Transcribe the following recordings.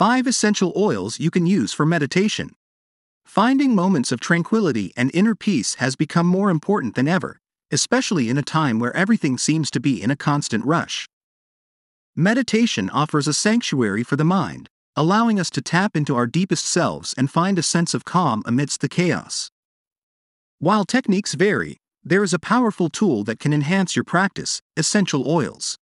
5 Essential Oils You Can Use for Meditation. Finding moments of tranquility and inner peace has become more important than ever, especially in a time where everything seems to be in a constant rush. Meditation offers a sanctuary for the mind, allowing us to tap into our deepest selves and find a sense of calm amidst the chaos. While techniques vary, there is a powerful tool that can enhance your practice essential oils.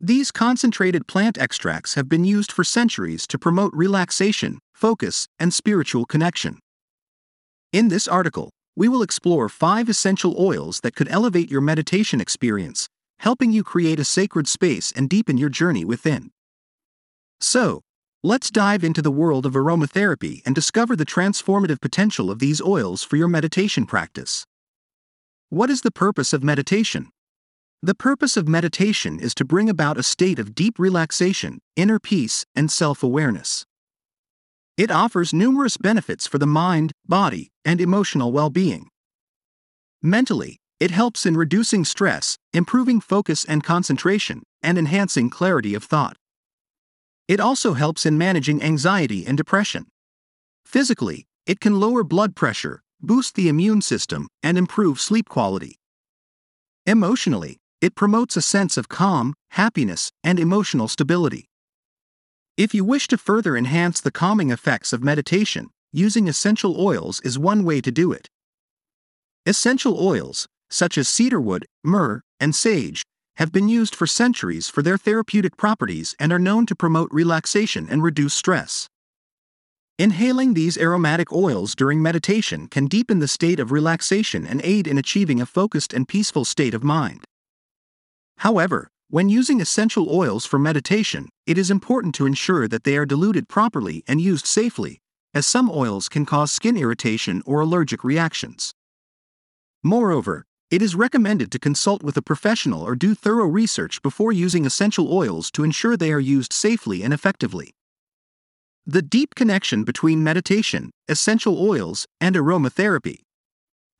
These concentrated plant extracts have been used for centuries to promote relaxation, focus, and spiritual connection. In this article, we will explore five essential oils that could elevate your meditation experience, helping you create a sacred space and deepen your journey within. So, let's dive into the world of aromatherapy and discover the transformative potential of these oils for your meditation practice. What is the purpose of meditation? The purpose of meditation is to bring about a state of deep relaxation, inner peace, and self awareness. It offers numerous benefits for the mind, body, and emotional well being. Mentally, it helps in reducing stress, improving focus and concentration, and enhancing clarity of thought. It also helps in managing anxiety and depression. Physically, it can lower blood pressure, boost the immune system, and improve sleep quality. Emotionally, it promotes a sense of calm, happiness, and emotional stability. If you wish to further enhance the calming effects of meditation, using essential oils is one way to do it. Essential oils, such as cedarwood, myrrh, and sage, have been used for centuries for their therapeutic properties and are known to promote relaxation and reduce stress. Inhaling these aromatic oils during meditation can deepen the state of relaxation and aid in achieving a focused and peaceful state of mind. However, when using essential oils for meditation, it is important to ensure that they are diluted properly and used safely, as some oils can cause skin irritation or allergic reactions. Moreover, it is recommended to consult with a professional or do thorough research before using essential oils to ensure they are used safely and effectively. The deep connection between meditation, essential oils, and aromatherapy.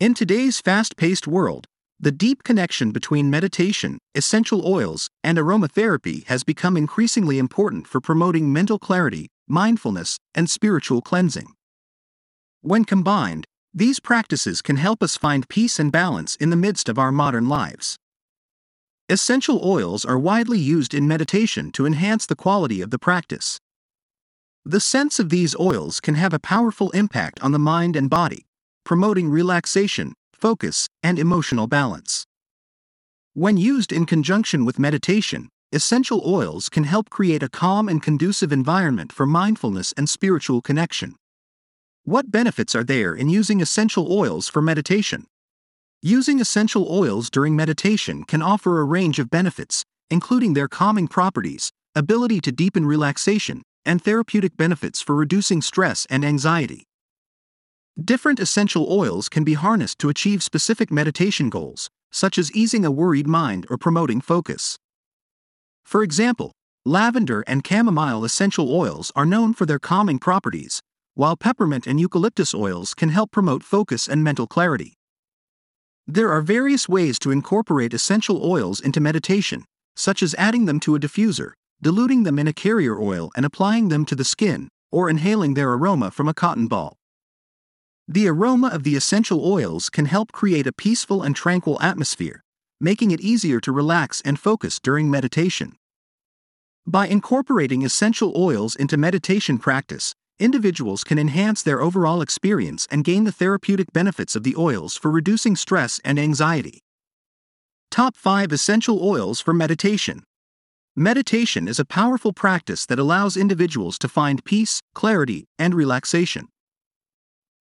In today's fast paced world, the deep connection between meditation, essential oils, and aromatherapy has become increasingly important for promoting mental clarity, mindfulness, and spiritual cleansing. When combined, these practices can help us find peace and balance in the midst of our modern lives. Essential oils are widely used in meditation to enhance the quality of the practice. The scents of these oils can have a powerful impact on the mind and body, promoting relaxation, focus, and emotional balance. When used in conjunction with meditation, essential oils can help create a calm and conducive environment for mindfulness and spiritual connection. What benefits are there in using essential oils for meditation? Using essential oils during meditation can offer a range of benefits, including their calming properties, ability to deepen relaxation, and therapeutic benefits for reducing stress and anxiety. Different essential oils can be harnessed to achieve specific meditation goals, such as easing a worried mind or promoting focus. For example, lavender and chamomile essential oils are known for their calming properties, while peppermint and eucalyptus oils can help promote focus and mental clarity. There are various ways to incorporate essential oils into meditation, such as adding them to a diffuser, diluting them in a carrier oil and applying them to the skin, or inhaling their aroma from a cotton ball. The aroma of the essential oils can help create a peaceful and tranquil atmosphere, making it easier to relax and focus during meditation. By incorporating essential oils into meditation practice, individuals can enhance their overall experience and gain the therapeutic benefits of the oils for reducing stress and anxiety. Top 5 Essential Oils for Meditation Meditation is a powerful practice that allows individuals to find peace, clarity, and relaxation.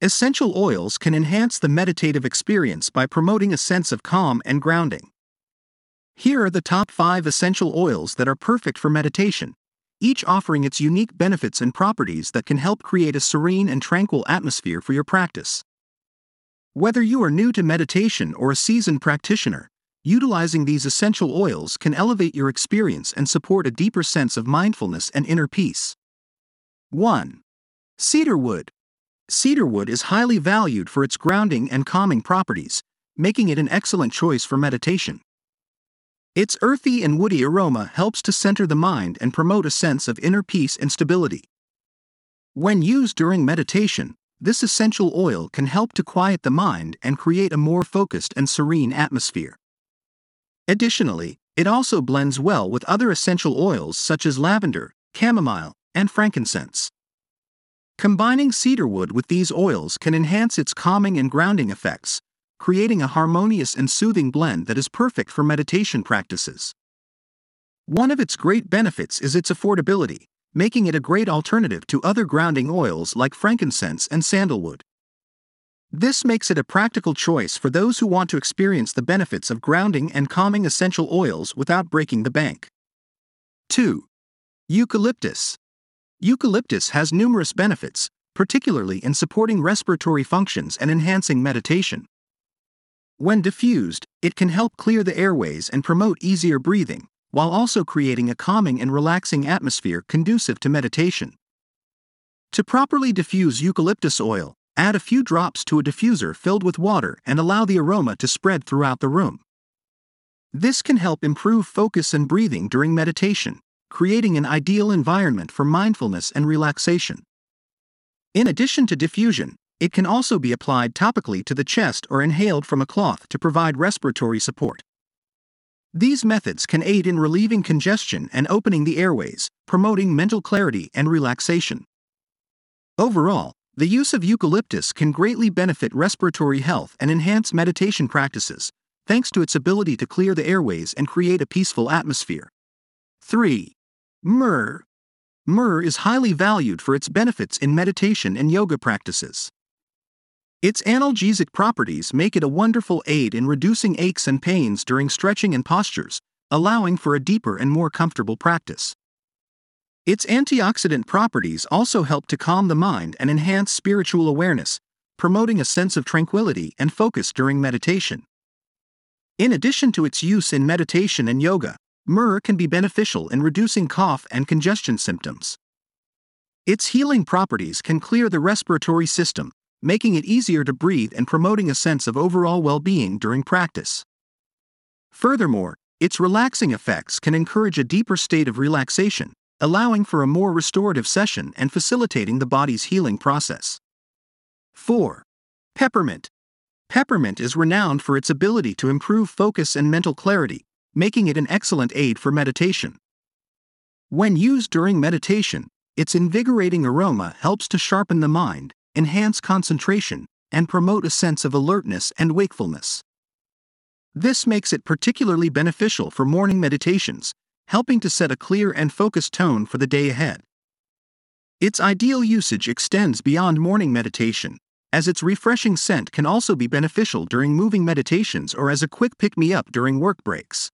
Essential oils can enhance the meditative experience by promoting a sense of calm and grounding. Here are the top 5 essential oils that are perfect for meditation, each offering its unique benefits and properties that can help create a serene and tranquil atmosphere for your practice. Whether you are new to meditation or a seasoned practitioner, utilizing these essential oils can elevate your experience and support a deeper sense of mindfulness and inner peace. 1. Cedarwood Cedarwood is highly valued for its grounding and calming properties, making it an excellent choice for meditation. Its earthy and woody aroma helps to center the mind and promote a sense of inner peace and stability. When used during meditation, this essential oil can help to quiet the mind and create a more focused and serene atmosphere. Additionally, it also blends well with other essential oils such as lavender, chamomile, and frankincense. Combining cedarwood with these oils can enhance its calming and grounding effects, creating a harmonious and soothing blend that is perfect for meditation practices. One of its great benefits is its affordability, making it a great alternative to other grounding oils like frankincense and sandalwood. This makes it a practical choice for those who want to experience the benefits of grounding and calming essential oils without breaking the bank. 2. Eucalyptus. Eucalyptus has numerous benefits, particularly in supporting respiratory functions and enhancing meditation. When diffused, it can help clear the airways and promote easier breathing, while also creating a calming and relaxing atmosphere conducive to meditation. To properly diffuse eucalyptus oil, add a few drops to a diffuser filled with water and allow the aroma to spread throughout the room. This can help improve focus and breathing during meditation, creating an ideal environment for mindfulness and relaxation. In addition to diffusion, it can also be applied topically to the chest or inhaled from a cloth to provide respiratory support. These methods can aid in relieving congestion and opening the airways, promoting mental clarity and relaxation. Overall, the use of eucalyptus can greatly benefit respiratory health and enhance meditation practices, thanks to its ability to clear the airways and create a peaceful atmosphere. 3. Myrrh. Myrrh is highly valued for its benefits in meditation and yoga practices. Its analgesic properties make it a wonderful aid in reducing aches and pains during stretching and postures, allowing for a deeper and more comfortable practice. Its antioxidant properties also help to calm the mind and enhance spiritual awareness, promoting a sense of tranquility and focus during meditation. In addition to its use in meditation and yoga, myrrh can be beneficial in reducing cough and congestion symptoms. Its healing properties can clear the respiratory system, making it easier to breathe and promoting a sense of overall well being during practice. Furthermore, its relaxing effects can encourage a deeper state of relaxation, allowing for a more restorative session and facilitating the body's healing process. 4. Peppermint. Peppermint is renowned for its ability to improve focus and mental clarity, making it an excellent aid for meditation. When used during meditation, its invigorating aroma helps to sharpen the mind, enhance concentration, and promote a sense of alertness and wakefulness. This makes it particularly beneficial for morning meditations, helping to set a clear and focused tone for the day ahead. Its ideal usage extends beyond morning meditation, as its refreshing scent can also be beneficial during moving meditations or as a quick pick me up during work breaks.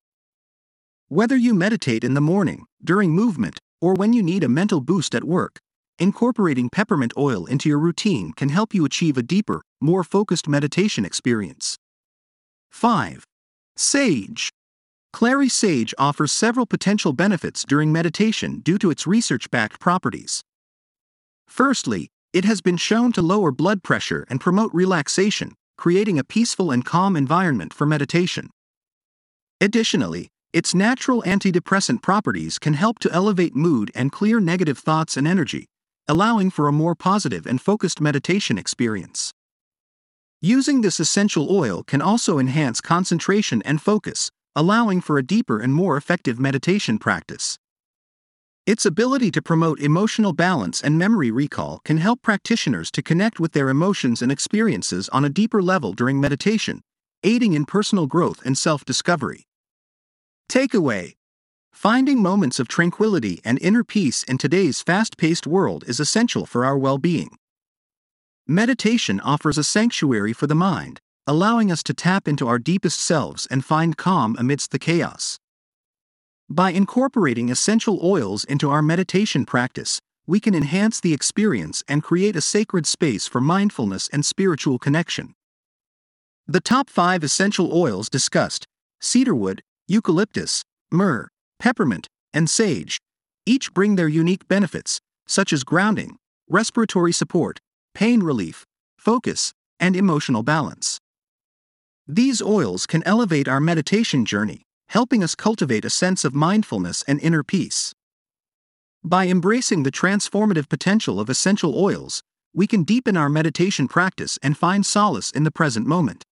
Whether you meditate in the morning, during movement, or when you need a mental boost at work, Incorporating peppermint oil into your routine can help you achieve a deeper, more focused meditation experience. 5. Sage. Clary sage offers several potential benefits during meditation due to its research backed properties. Firstly, it has been shown to lower blood pressure and promote relaxation, creating a peaceful and calm environment for meditation. Additionally, its natural antidepressant properties can help to elevate mood and clear negative thoughts and energy, allowing for a more positive and focused meditation experience. Using this essential oil can also enhance concentration and focus, allowing for a deeper and more effective meditation practice. Its ability to promote emotional balance and memory recall can help practitioners to connect with their emotions and experiences on a deeper level during meditation, aiding in personal growth and self discovery. Takeaway Finding moments of tranquility and inner peace in today's fast paced world is essential for our well being. Meditation offers a sanctuary for the mind, allowing us to tap into our deepest selves and find calm amidst the chaos. By incorporating essential oils into our meditation practice, we can enhance the experience and create a sacred space for mindfulness and spiritual connection. The top five essential oils discussed cedarwood, eucalyptus, myrrh, peppermint, and sage, each bring their unique benefits, such as grounding, respiratory support, pain relief, focus, and emotional balance. These oils can elevate our meditation journey, helping us cultivate a sense of mindfulness and inner peace. By embracing the transformative potential of essential oils, we can deepen our meditation practice and find solace in the present moment.